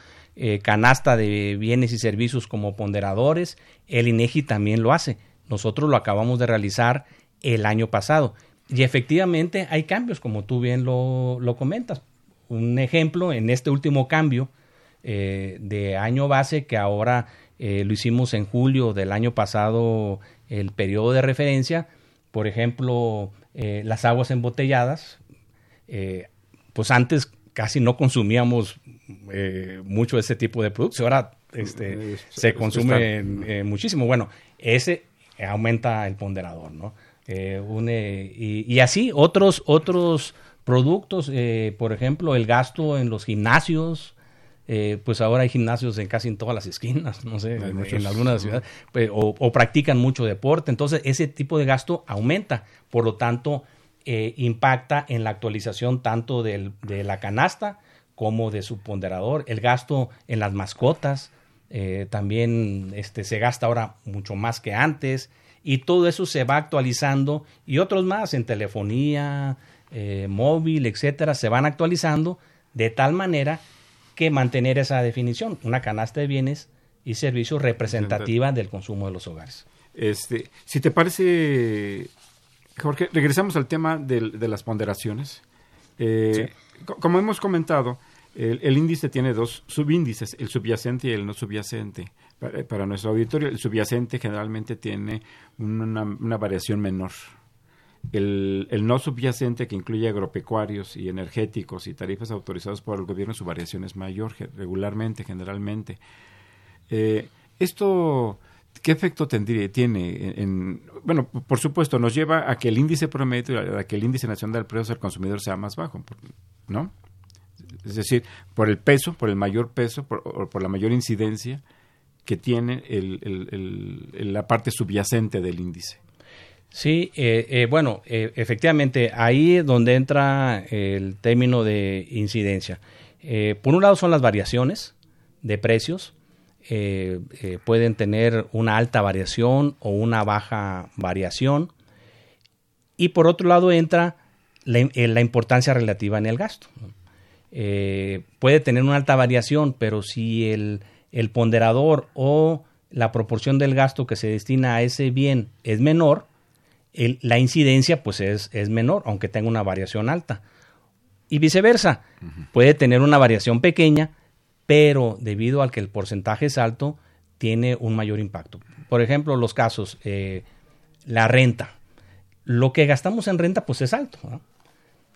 canasta de bienes y servicios como ponderadores. El INEGI también lo hace. Nosotros lo acabamos de realizar el año pasado. Y efectivamente hay cambios, como tú bien lo, lo comentas. Un ejemplo, en este último cambio eh, de año base, que ahora eh, lo hicimos en julio del año pasado, el periodo de referencia, por ejemplo, eh, las aguas embotelladas, pues antes casi no consumíamos mucho ese tipo de productos, ahora este, Es- se consume muchísimo. Bueno, ese aumenta el ponderador, ¿no? Une- y, y así otros, otros productos, eh, por ejemplo, el gasto en los gimnasios, eh, pues ahora hay gimnasios en casi en todas las esquinas, no sé, en, algunas ciudades, pues, o, o practican mucho deporte, entonces ese tipo de gasto aumenta, por lo tanto eh, impacta en la actualización tanto del- de la canasta como de su ponderador, el gasto en las mascotas, eh, también este, se gasta ahora mucho más que antes. Y todo eso se va actualizando y otros más en telefonía, eh, móvil, etcétera, se van actualizando de tal manera que mantener esa definición, una canasta de bienes y servicios representativa del consumo de los hogares. Este, si te parece, Jorge, regresamos al tema del- de las ponderaciones. Eh, co- Como hemos comentado, el, el índice tiene dos subíndices, el subyacente y el no subyacente. Para, para nuestro auditorio, el subyacente generalmente tiene una, una variación menor. El, no subyacente, que incluye agropecuarios y energéticos y tarifas autorizadas por el gobierno, su variación es mayor regularmente, generalmente. Eh, esto, ¿qué efecto tendría, tiene? En, en- bueno, por supuesto, nos lleva a que el índice promedio, a que el índice nacional del precio al consumidor sea más bajo, ¿no? Es decir, por el peso, por el mayor peso, por, o por la mayor incidencia que tiene el- la parte subyacente del índice. Sí, eh, eh, bueno, eh, efectivamente, ahí es donde entra el término de incidencia. Eh, por un lado son las variaciones de precios, eh, pueden tener una alta variación o una baja variación. Y por otro lado entra la, la importancia relativa en el gasto. puede tener una alta variación, pero si el ponderador o la proporción del gasto que se destina a ese bien es menor, el- la incidencia pues es, es menor, aunque tenga una variación alta. Y viceversa, puede tener una variación pequeña, pero debido al que el porcentaje es alto, tiene un mayor impacto. Por ejemplo, los casos, eh, la renta. Lo que gastamos en renta pues es alto, ¿no?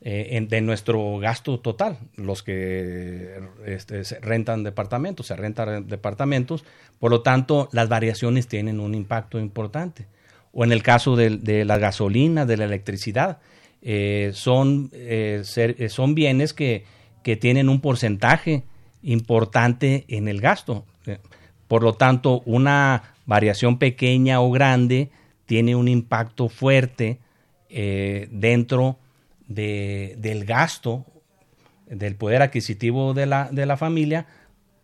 Eh, en- de nuestro gasto total. Los que este, se rentan departamentos, se rentan departamentos, por lo tanto las variaciones tienen un impacto importante. O en el caso de, de la gasolina, de la electricidad, eh, son, eh, eh, son bienes que, que tienen un porcentaje importante en el gasto. Por lo tanto, una variación pequeña o grande tiene un impacto fuerte dentro de- del gasto, del poder adquisitivo de la, de la familia,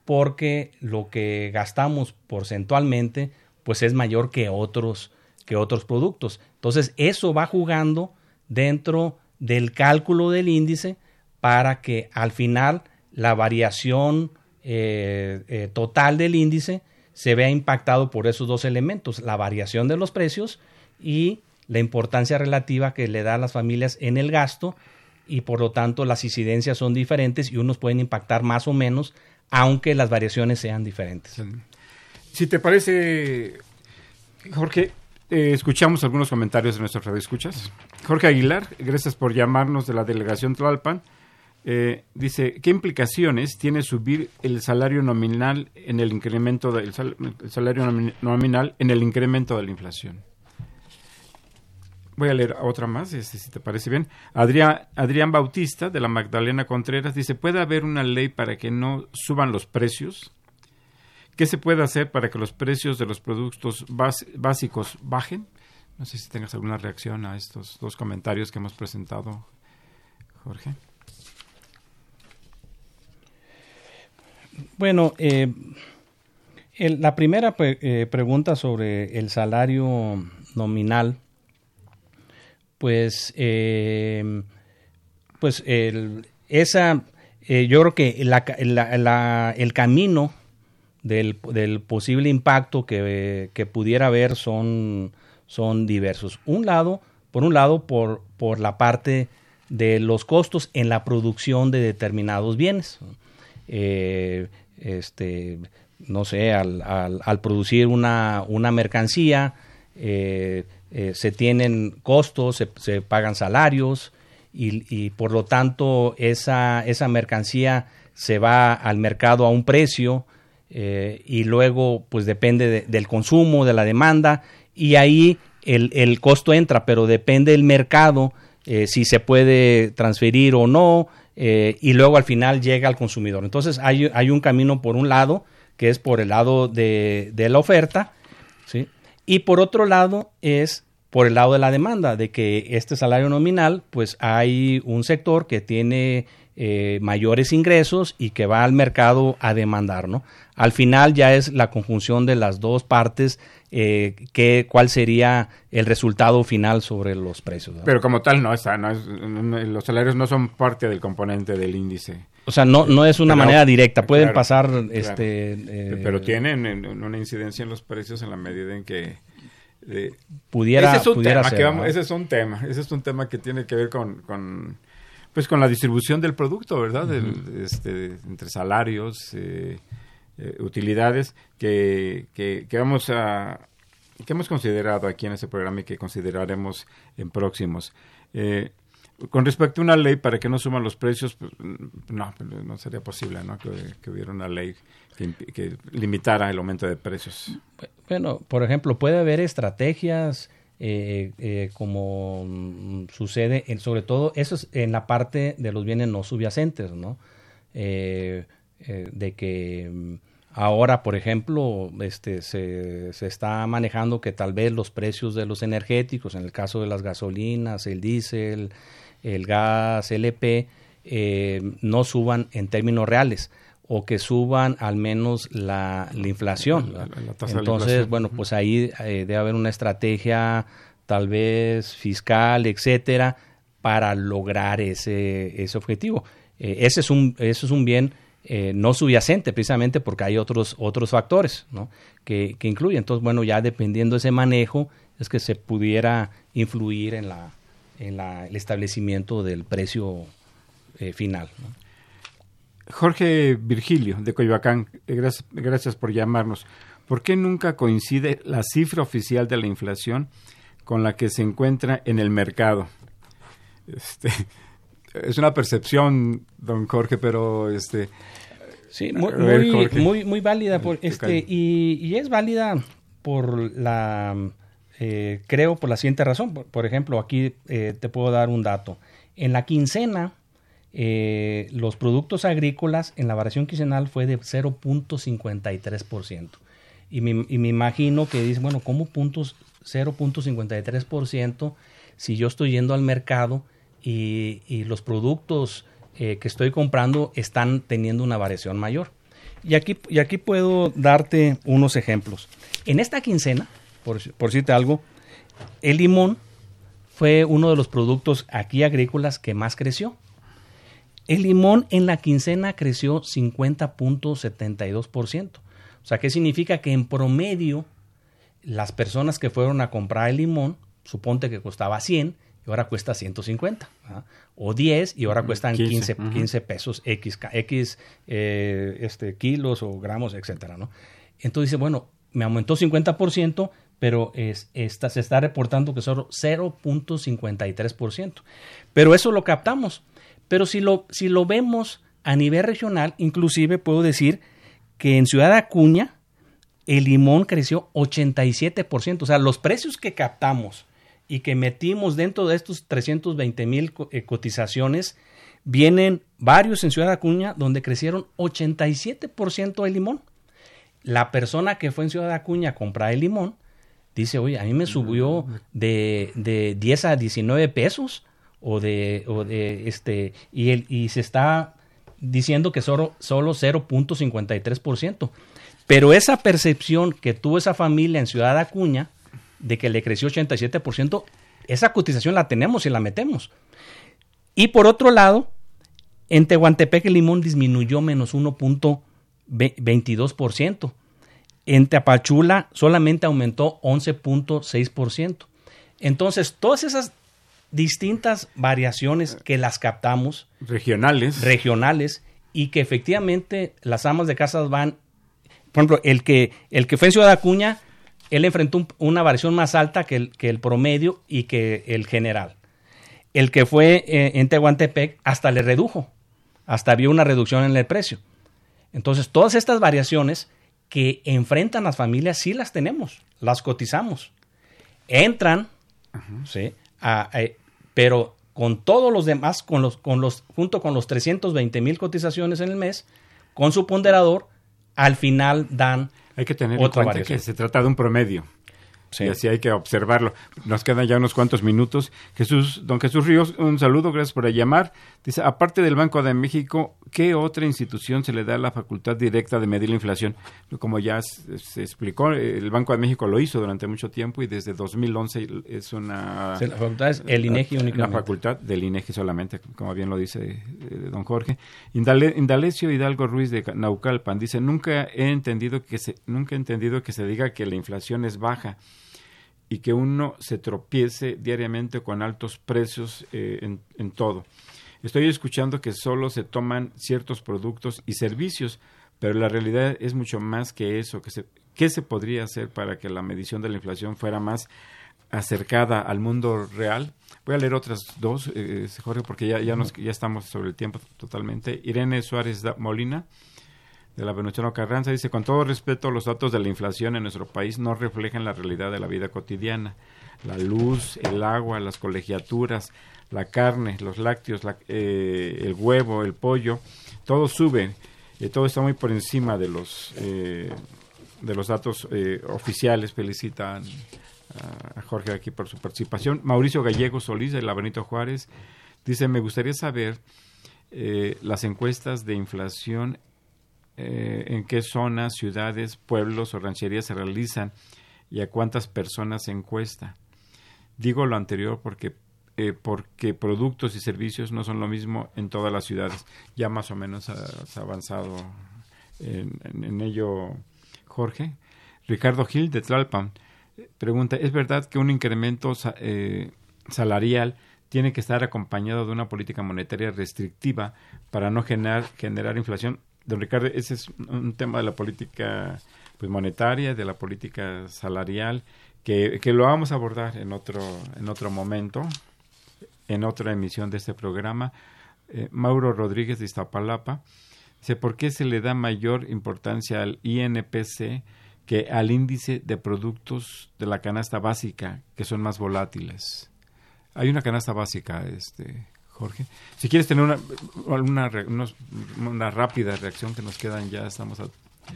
porque lo que gastamos porcentualmente pues es mayor que otros, que otros productos. Entonces, eso va jugando dentro del cálculo del índice para que al final la variación eh, eh, total del índice se vea impactado por esos dos elementos, la variación de los precios y la importancia relativa que le da a las familias en el gasto y por lo tanto las incidencias son diferentes y unos pueden impactar más o menos, aunque las variaciones sean diferentes. Si te parece, Jorge, eh, escuchamos algunos comentarios de nuestros radioescuchas. Jorge Aguilar, gracias por llamarnos de la delegación Tlalpan. Eh, dice, ¿qué implicaciones tiene subir el salario nominal en el incremento del sal- el salario nomi- nominal en el incremento de la inflación? Voy a leer otra más, este, si te parece bien. Adrián, Adrián Bautista, de la Magdalena Contreras, dice, ¿puede haber una ley para que no suban los precios? ¿Qué se puede hacer para que los precios de los productos básicos bajen? No sé si tengas alguna reacción a estos dos comentarios que hemos presentado, Jorge. Bueno, eh, la primera eh, pregunta sobre el salario nominal, pues, eh, pues esa, yo creo que el camino del, posible impacto que, pudiera haber son, son diversos. Un lado, por un lado, por, por la parte de los costos en la producción de determinados bienes. Eh, este, no sé, al, producir una, una mercancía, eh, eh, se tienen costos, se, se pagan salarios y, y por lo tanto esa, esa mercancía se va al mercado a un precio eh, y luego pues depende de- del consumo, de la demanda y ahí el, el costo entra, pero depende del mercado eh, si se puede transferir o no eh, y luego al final llega al consumidor. Entonces hay, hay un camino por un lado que es por el lado de, de la oferta ¿sí? y por otro lado es por el lado de la demanda, de que este salario nominal, pues hay un sector que tiene eh, mayores ingresos y que va al mercado a demandar, ¿no? Al final ya es la conjunción de las dos partes, eh, que, cuál sería el resultado final sobre los precios. ¿no? Pero como tal, no está, no es- no- los salarios no son parte del componente del índice. o sea, no, no es una manera directa, pueden claro, pasar, claro. este, eh, Pero tienen en- en una incidencia en los precios en la medida en que... eh, pudiera, ese es un pudiera tema ser, que vamos- ¿no? ese es un tema ese es un tema que tiene que ver con, con, pues con la distribución del producto verdad Del- este, entre salarios eh, eh, utilidades que, que, que vamos a que hemos considerado aquí en este programa y que consideraremos en próximos Eh, con respecto a una ley para que no suman los precios, pues, mm, no, no sería posible ¿no? que, que hubiera una ley que, que limitara el aumento de precios. Bueno, por ejemplo, puede haber estrategias eh, eh, como mm, sucede, en, sobre todo, eso es en la parte de los bienes no subyacentes, ¿no? Eh, eh, de que mm, ahora, por ejemplo, este, se, se está manejando que tal vez los precios de los energéticos, en el caso de las gasolinas, el diésel, el gas LP, eh, no suban en términos reales o que suban al menos la, la inflación. La- ¿verdad? la tasa de Entonces, inflación. bueno, pues ahí eh, debe haber una estrategia tal vez fiscal, etcétera, para lograr ese, ese objetivo. Eh, ese, es un, ese es un bien eh, no subyacente, precisamente porque hay otros, otros factores ¿no? que, que influyen. Entonces, bueno, ya dependiendo de ese manejo, es que se pudiera influir en, la, en la, el establecimiento del precio eh, final. ¿no? Jorge Virgilio, de Coyoacán, eh, gracias, gracias por llamarnos. ¿Por qué nunca coincide la cifra oficial de la inflación con la que se encuentra en el mercado? Este, es una percepción, don Jorge, pero este, Sí, muy, A ver, muy, Jorge. muy, muy válida. Por, Te este, y, y es válida por la, eh, creo, por la siguiente razón. Por, por ejemplo, aquí eh, te puedo dar un dato. En la quincena, eh, los productos agrícolas en la variación quincenal fue de 0.53%. Y me, imagino que dicen, bueno, ¿cómo puntos 0.53% si yo estoy yendo al mercado y, los productos eh, que estoy comprando están teniendo una variación mayor? Y aquí, y aquí puedo darte unos ejemplos. En esta quincena, por, por decirte algo, el limón fue uno de los productos aquí agrícolas que más creció. El limón en la quincena creció 50.72%. O sea, ¿qué significa? Que en promedio las personas que fueron a comprar el limón, suponte que costaba 100 y ahora cuesta 150. ¿verdad? O 10 y ahora cuestan 15, 15, 15, ujú. pesos X, X eh, este, kilos o gramos, etcétera, ¿no? Entonces dice, bueno, me aumentó 50%, pero es, esta, se está reportando que solo 0.53%. Pero eso lo captamos. Pero si lo, si lo vemos a nivel regional, inclusive puedo decir que en Ciudad Acuña el limón creció 87%. O sea, los precios que captamos y que metimos dentro de estos 320 mil eh, cotizaciones, vienen varios en Ciudad Acuña donde crecieron 87% el limón. La persona que fue en Ciudad Acuña a comprar el limón dice, oye, a mí me subió de, de 10 a 19 pesos o de, o de este, y, el, y se está diciendo que solo, solo 0.53%. Pero esa percepción que tuvo esa familia en Ciudad Acuña de que le creció 87%, esa cotización la tenemos y la metemos. Y por otro lado, en Tehuantepec el limón disminuyó menos 1.22%. En Tapachula solamente aumentó 11.6%. Entonces, todas esas distintas variaciones que las captamos Regionales. regionales y que efectivamente las amas de casas van, por ejemplo, el que, el que fue en Ciudad Acuña, él enfrentó un- una variación más alta que el, que el promedio y que el general. El que fue eh, en Tehuantepec hasta le redujo, hasta vio una reducción en el precio. Entonces, todas estas variaciones que enfrentan las familias sí las tenemos, las cotizamos. Entran, ¿sí? A- a- pero con todos los demás, con los, con los, junto con los 320 mil cotizaciones en el mes, con su ponderador, al final dan Hay que tener Otra en cuenta variación. que se trata de un promedio. Sí. Y así hay que observarlo. Nos quedan ya unos cuantos minutos. Jesús, don Jesús Ríos, un saludo, gracias por llamar. Dice, aparte del Banco de México, ¿qué otra institución se le da la facultad directa de medir la inflación? Como ya se, explicó, el Banco de México lo hizo durante mucho tiempo y desde 2011 es una... La facultad es el INEGI únicamente. facultad del INEGI solamente, como bien lo dice eh, don Jorge. Indale- Indalecio Hidalgo Ruiz de Naucalpan dice, nunca he entendido que se, nunca he entendido que se diga que la inflación es baja y que uno se tropiece diariamente con altos precios eh, en, en todo. Estoy escuchando que solo se toman ciertos productos y servicios, pero la realidad es mucho más que eso. Que se, ¿Qué se podría hacer para que la medición de la inflación fuera más acercada al mundo real? Voy a leer otras dos, eh, Jorge, porque ya, ya, nos, ya estamos sobre el tiempo totalmente. Irene Suárez Molina, de la Venustiano Carranza, dice, con todo respeto, los datos de la inflación en nuestro país no reflejan la realidad de la vida cotidiana. La luz, el agua, las colegiaturas, la carne, los lácteos, eh, el huevo, el pollo, todo sube, eh, todo está muy por encima de los, eh, de los datos eh, oficiales. Felicitan a Jorge aquí por su participación. Mauricio Gallego Solís, de la Benito Juárez, dice, me gustaría saber las encuestas de inflación eh, en qué zonas, ciudades, pueblos o rancherías se realizan y a cuántas personas se encuesta. Digo lo anterior porque eh, porque productos y servicios no son lo mismo en todas las ciudades. Ya más o menos ha- se ha avanzado en, ello Jorge. Ricardo Gil de Tlalpan pregunta, ¿es verdad que un incremento eh, salarial tiene que estar acompañado de una política monetaria restrictiva para no generar, generar inflación? Don Ricardo, ese es un tema de la política pues, monetaria, de la política salarial, que, que lo vamos a abordar en otro, en otro momento, en otra emisión de este programa. Eh, Mauro Rodríguez de Iztapalapa dice, ¿por qué se le da mayor importancia al INPC que al índice de productos de la canasta básica, que son más volátiles? Hay una canasta básica, este Jorge. Si quieres tener una, una, una rápida reacción que nos quedan ya, estamos a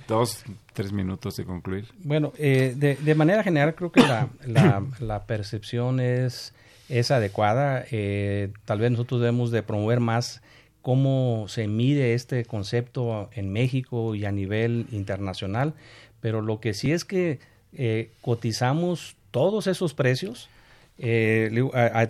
dos, tres minutos de concluir. Bueno, eh, de, de manera general creo que la, la- la percepción es, es adecuada. Eh, tal vez nosotros debemos de promover más cómo se mide este concepto en México y a nivel internacional, pero lo que sí es que eh, cotizamos todos esos precios. Eh,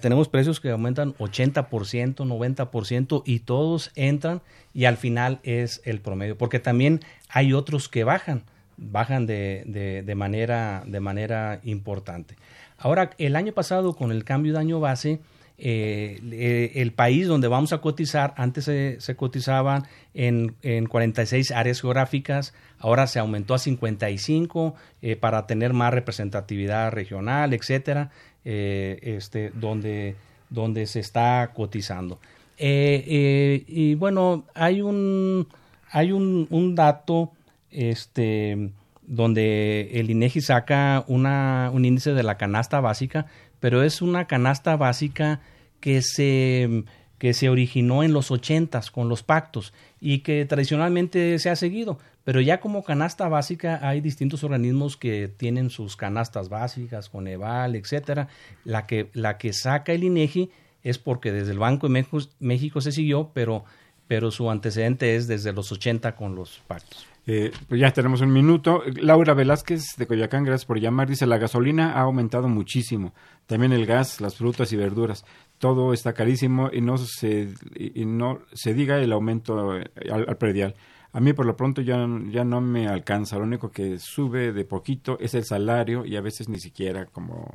tenemos precios que aumentan 80%, 90% y todos entran y al final es el promedio, porque también hay otros que bajan, bajan de, de- de manera, de manera importante. Ahora, el año pasado con el cambio de año base, eh, eh, el país donde vamos a cotizar, antes se, se cotizaban en, en 46 áreas geográficas, ahora se aumentó a 55 eh, para tener más representatividad regional, etcétera, eh, este, donde, donde se está cotizando. Eh, eh, y bueno, hay un, hay un, un dato este, donde el INEGI saca una, un índice de la canasta básica, pero es una canasta básica que se, que se originó en los ochentas con los pactos y que tradicionalmente se ha seguido. Pero ya como canasta básica hay distintos organismos que tienen sus canastas básicas, Coneval, etcétera. La que, la que saca el INEGI es porque desde el Banco de México, México se siguió, pero, pero su antecedente es desde los 80 con los pactos. Eh, pues ya tenemos un minuto. Laura Velázquez de Coyacán, gracias por llamar. Dice, la gasolina ha aumentado muchísimo. También el gas, las frutas y verduras. Todo está carísimo y no se, y y no se diga el aumento eh, al, al predial. A mí por lo pronto ya, ya no me alcanza. Lo único que sube de poquito es el salario y a veces ni siquiera como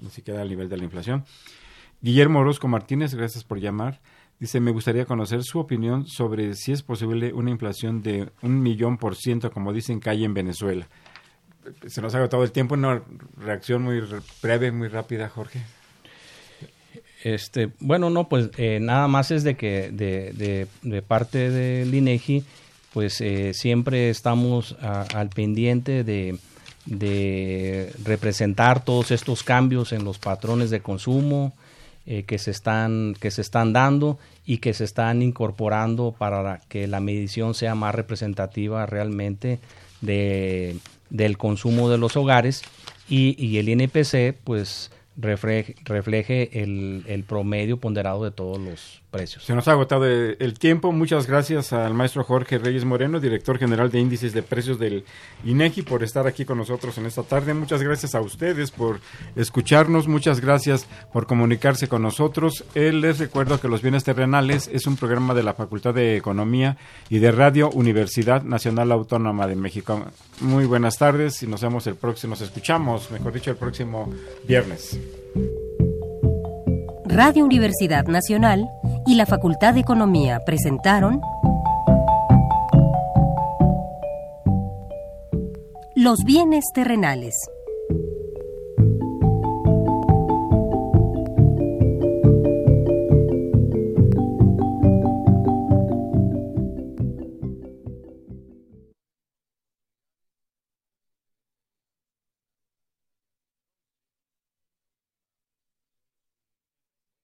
ni siquiera al nivel de la inflación. Guillermo Orozco Martínez, gracias por llamar. Dice, me gustaría conocer su opinión sobre si es posible una inflación de un millón por ciento, como dicen que hay en Venezuela. Se nos ha agotado el tiempo, una reacción muy breve, muy rápida, Jorge. Este, bueno, no, pues eh, nada más es de que de, de- de parte pues eh, siempre estamos a- al pendiente de, de representar todos estos cambios en los patrones de consumo eh, que se están que se están dando y que se están incorporando para que la medición sea más representativa realmente de, del consumo de los hogares. Y, y el INPC pues refleje, refleje el, el promedio ponderado de todos los precios. Se nos ha agotado el, el tiempo. Muchas gracias al maestro Jorge Reyes Moreno, director general de índices de precios del INEGI, por estar aquí con nosotros en esta tarde. Muchas gracias a ustedes por escucharnos. Muchas gracias por comunicarse con nosotros. Eh, les recuerdo que Los Bienes Terrenales es un programa de la Facultad de Economía y de Radio Universidad Nacional Autónoma de México. Muy buenas tardes y nos vemos el próximo, nos escuchamos, mejor dicho, el próximo viernes. Radio Universidad Nacional y la Facultad de Economía presentaron Los bienes terrenales.